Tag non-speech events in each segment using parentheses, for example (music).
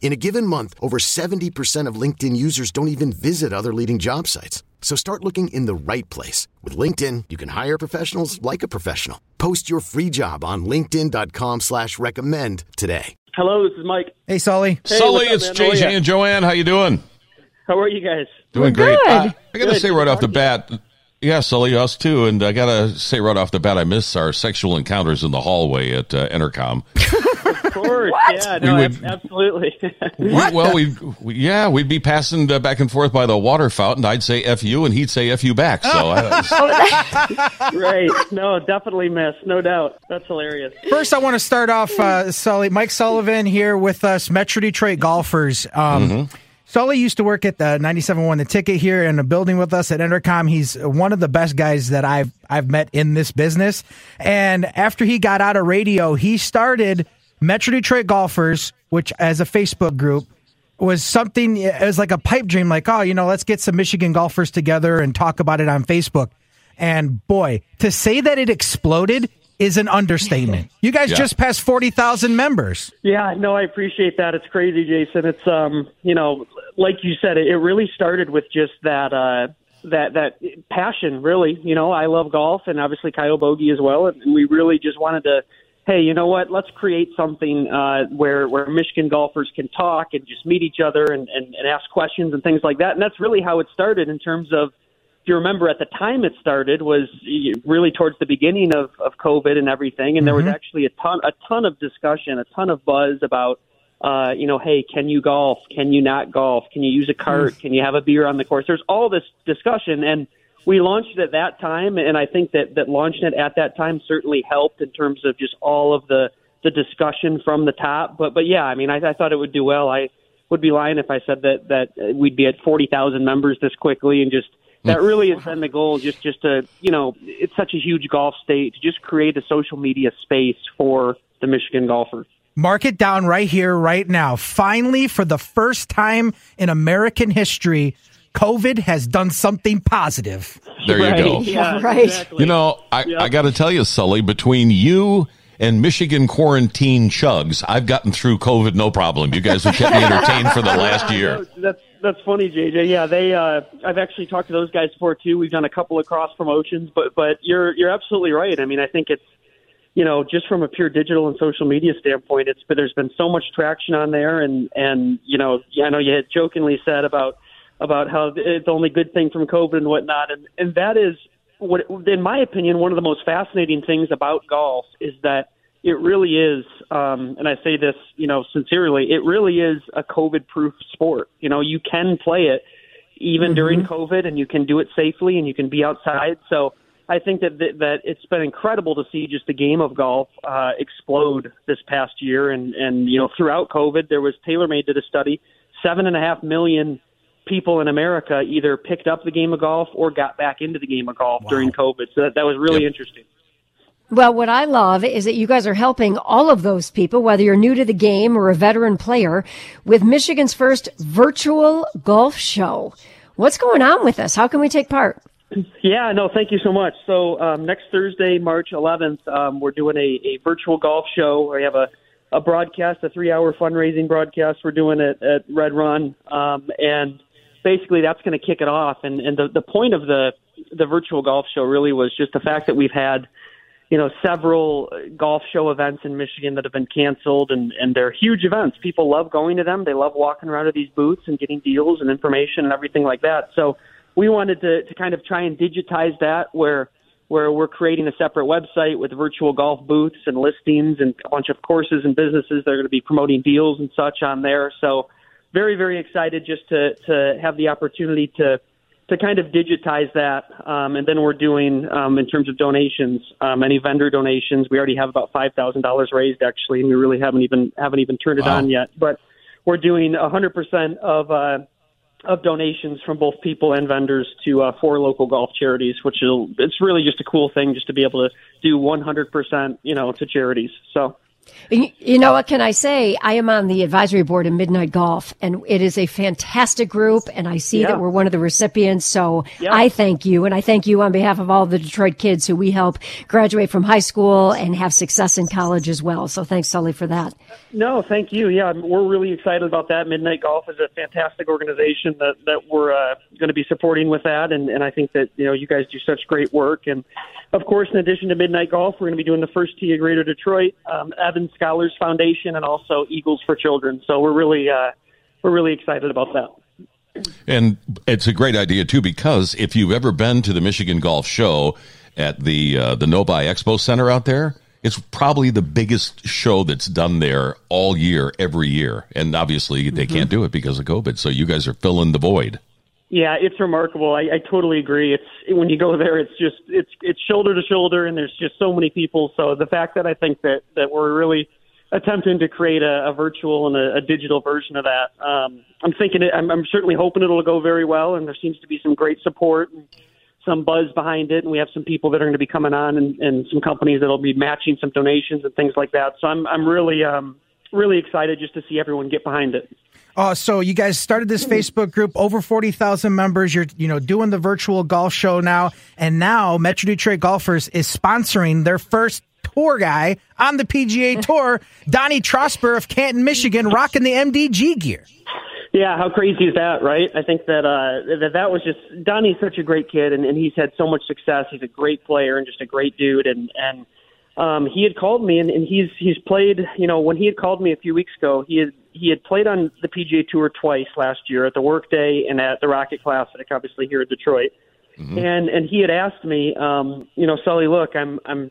In a given month, over 70% of LinkedIn users don't even visit other leading job sites. So start looking in the right place. With LinkedIn, you can hire professionals like a professional. Post your free job on linkedin.com slash recommend today. Hello, this is Mike. Hey, Sully. Hey, Sully, up, it's man? JJ and Joanne. How you doing? How are you guys? Doing We're great. good. Uh, I got to say right off the bat, yeah, Sully, us too. And I got to say right off the bat, I miss our sexual encounters in the hallway at uh, Entercom. (laughs) Of course. Yeah, no, (laughs) We would- absolutely. We- well, we, we yeah, we'd be passing uh, back and forth by the water fountain. I'd say "f you" and he'd say "f you" back. So I, (laughs) (laughs) right. No, definitely miss. No doubt. That's hilarious. First, I want to start off, uh, Sully. Mike Sullivan here with us, Metro Detroit Golfers. Um, Sully used to work at the 97.1 The Ticket here in the building with us at Entercom. He's one of the best guys that I've I've met in this business. And after he got out of radio, he started Metro Detroit Golfers, which as a Facebook group was something it was like a pipe dream like oh you know let's get some michigan golfers together and talk about it on facebook and boy to say that it exploded is an understatement you guys Yeah. just passed 40,000 members Yeah, no, I appreciate that. It's crazy, Jason. It's um, you know, like you said, it, it really started with just that uh that that passion, really. You know, I love golf and obviously Kyle Bogey as well, and we really just wanted to hey, you know what? Let's create something uh, where where Michigan golfers can talk and just meet each other and, and, and ask questions and things like that. And that's really how it started in terms of if you remember at the time it started was really towards the beginning of, of COVID and everything, and there was actually a ton a ton of discussion, a ton of buzz about uh, you know, hey, can you golf? Can you not golf? Can you use a cart? Can you have a beer on the course? There's all this discussion, and we launched it at that time, and I think that that launching it at that time certainly helped in terms of just all of the the discussion from the top. But but yeah, I mean, I, I thought it would do well. I would be lying if I said that that we'd be at forty thousand members this quickly, and just that mm. really has been the goal. Just just to you know, it's such a huge golf state to just create a social media space for the Michigan golfer. mark it down right here right now finally for the first time in american history covid has done something positive there you Right, go. Yeah, Right. Exactly. You know, I, Yep. I got to tell you, Sully, between you and Michigan quarantine chugs, I've gotten through COVID no problem. You guys have kept me entertained for the last (laughs) year. That's that's funny, JJ. Yeah, they. Uh, I've actually talked to those guys before too. We've done a couple of cross promotions, but but you're you're absolutely right. I mean, I think it's you know just from a pure digital and social media standpoint, it's but there's been so much traction on there, and and you know I know you had jokingly said about about how it's only good thing from COVID and whatnot, and and that is what in my opinion one of the most fascinating things about golf is that it really is, um, and I say this, you know, sincerely, it really is a COVID-proof sport. You know, you can play it even during COVID, and you can do it safely, and you can be outside. So I think that that, that it's been incredible to see just the game of golf uh, explode this past year, and and you know, throughout COVID, there was TaylorMade did a study, seven and a half million people in America either picked up the game of golf or got back into the game of golf during COVID. So that, that was really Yep. interesting. Well, what I love is that you guys are helping all of those people, whether you're new to the game or a veteran player, with Michigan's first virtual golf show. What's going on with this? How can we take part? Yeah, no, thank you so much. So um, next Thursday, March 11th, um, we're doing a, a virtual golf show. We have a, a broadcast, a three-hour fundraising broadcast. We're doing it at Red Run, um, and basically that's going to kick it off. And, and the, the point of the the virtual golf show really was just the fact that we've had you know, several golf show events in Michigan that have been canceled, and and they're huge events. People love going to them. They love walking around to these booths and getting deals and information and everything like that. So we wanted to to kind of try and digitize that, where where we're creating a separate website with virtual golf booths and listings and a bunch of courses and businesses that are going to be promoting deals and such on there. So very, very excited just to, to have the opportunity to to kind of digitize that. Um, and then we're doing, um, in terms of donations, um, any vendor donations. We already have about five thousand dollars raised actually, and we really haven't even haven't even turned it Wow. on yet. But we're doing a hundred percent of uh, of donations from both people and vendors to uh, four local golf charities, which is it's really just a cool thing just to be able to do one hundred percent, you know, to charities. So. You you know what can I say? I am on the advisory board of Midnight Golf, and it is a fantastic group. And I see Yeah. that we're one of the recipients. So Yeah. I thank you, and I thank you on behalf of all the Detroit kids who we help graduate from high school and have success in college as well. So thanks, Sully, for that. No, thank you. Yeah, we're really excited about that. Midnight Golf is a fantastic organization that that we're uh, going to be supporting with that, and and I think that you know you guys do such great work. And of course, in addition to Midnight Golf, we're going to be doing the first tee of Greater Detroit, um, Evans Scholars Foundation, and also Eagles for Children. So we're really uh, we're really excited about that. And it's a great idea too because if you've ever been to the Michigan Golf Show at the uh, the Novi Expo Center out there, it's probably the biggest show that's done there all year, every year. And obviously they can't do it because of COVID. So you guys are filling the void. Yeah, it's remarkable. I, I totally agree. It's when you go there, it's just it's it's shoulder to shoulder, and there's just so many people. So the fact that I think that that we're really attempting to create a, a virtual and a, a digital version of that, um, I'm thinking it. I'm, I'm certainly hoping it'll go very well, and there seems to be some great support and some buzz behind it, and we have some people that are going to be coming on, and, and some companies that'll be matching some donations and things like that. So I'm I'm really um really excited just to see everyone get behind it. Uh, so you guys started this Facebook group, over forty thousand members. You're you know doing the virtual golf show now, and now Metro Detroit Golfers is sponsoring their first tour guy on the PGA (laughs) Tour, Donnie Trosper of Canton, Michigan, rocking the MDG gear. Yeah, how crazy is that, right? I think that uh, that that was just Donnie's such a great kid, and, and he's had so much success. He's a great player and just a great dude, and and um, he had called me, and, and he's he's played. You know, when he had called me a few weeks ago, he had he had played on the PGA Tour twice last year at the Workday and at the Rocket Classic, obviously here in Detroit. And and he had asked me, um, you know, Sully, look, I'm I'm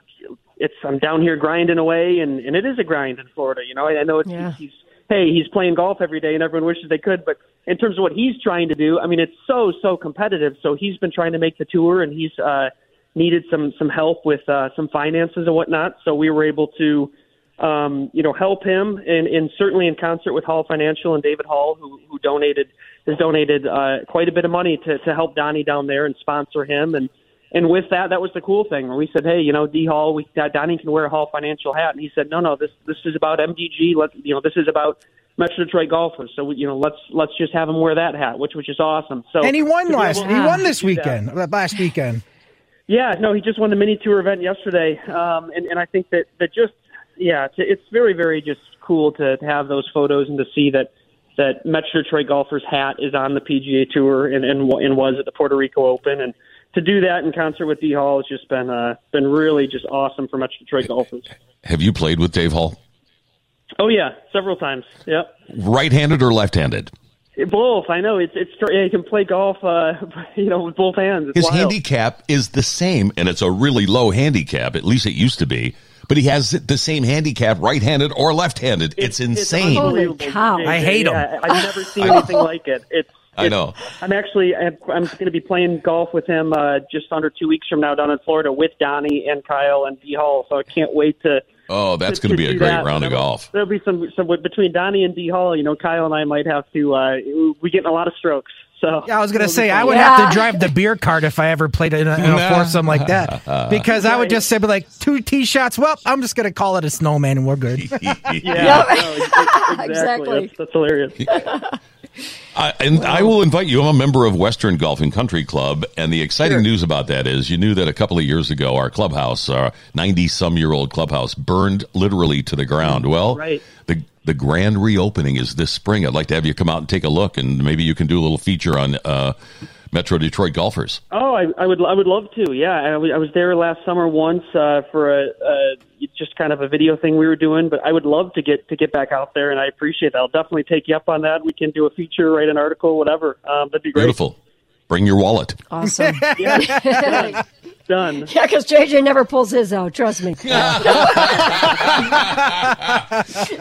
it's I'm down here grinding away, and and it is a grind in Florida. You know, I, I know it's Yeah. he's hey he's playing golf every day, and everyone wishes they could, but in terms of what he's trying to do, I mean, it's so so competitive. So he's been trying to make the tour, and he's uh, needed some some help with uh, some finances and whatnot. So we were able to. Um, you know, help him, and, and certainly in concert with Hall Financial and David Hall, who, who donated has donated uh, quite a bit of money to, to help Donnie down there and sponsor him. And and with that, that was the cool thing where we said, hey, you know, D Hall, we Donnie can wear a Hall Financial hat, and he said, no, no, this this is about MDG. Let you know, this is about Metro Detroit golfers. So you know, let's let's just have him wear that hat, which which is awesome. So And he won last. He won this that- weekend. Last weekend. Yeah, no, he just won the mini tour event yesterday, um, and and I think that that just yeah, it's, it's very very just cool to, to have those photos and to see that that Metro Detroit golfer's hat is on the PGA Tour and and, and was at the Puerto Rico Open, and to do that in concert with D Hall has just been uh, been really just awesome for Metro Detroit golfers. Have you played with Dave Hall? Oh yeah, several times. Yep. Right handed or left handed? Both, I know it's it's yeah, he can play golf, uh, (laughs) you know, with both hands. It's His wild. handicap is the same, and it's a really low handicap. At least it used to be. But he has the same handicap, right-handed or left-handed. It's, insane. Holy unbelievable, cow. JJ. I hate 'em. Yeah, I've never seen anything like it. It's. (laughs) I know. I'm actually. I'm I'm going to be playing golf with him uh, just under two weeks from now down in Florida with Donnie and Kyle and D Hall. So I can't wait to. Oh, that's to- going to be a great that. round of golf. There'll be some some between Donnie and D Hall. You know, Kyle and I might have to. Uh, we getting a lot of strokes. So Yeah, I was gonna say I would Yeah. have to drive the beer cart if I ever played in a, in a (laughs) foursome like that (laughs) because I would just say, "Be like two tee shots." Well, I'm just gonna call it a snowman and we're good. (laughs) Yeah, no, exactly. Exactly. That's, that's hilarious. I, and I will invite you. I'm a member of Western Golfing Country Club, and the exciting news about that is you knew that a couple of years ago our clubhouse, our 90 some year old clubhouse, burned literally to the ground. Well, Right. the the grand reopening is this spring. I'd like to have you come out and take a look, and maybe you can do a little feature on uh, Metro Detroit golfers. Oh, I, I would I would love to. Yeah, I was, I was there last summer once uh, for a, a just kind of a video thing we were doing. But I would love to get to get back out there, and I appreciate that. I'll definitely take you up on that. We can do a feature, write an article, whatever. Um, that'd be great. Beautiful. Bring your wallet. Awesome. (laughs) (laughs) Done. Yeah, because JJ never pulls his out. Trust me. (laughs)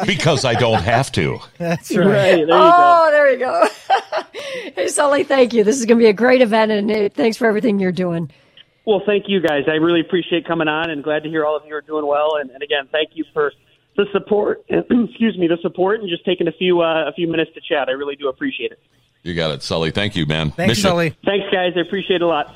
Because I don't have to. That's right. Right. There you go. Oh, there you go. Hey, (laughs) Sully, thank you. This is going to be a great event, and uh, thanks for everything you're doing. Well, thank you guys. I really appreciate coming on, and glad to hear all of you are doing well. And, and again, thank you for the support. (clears throat) excuse me, the support, and just taking a few uh, a few minutes to chat. I really do appreciate it. You got it, Sully. Thank you, man. Thanks, Miss ya. Sully. Thanks, guys. I appreciate it a lot.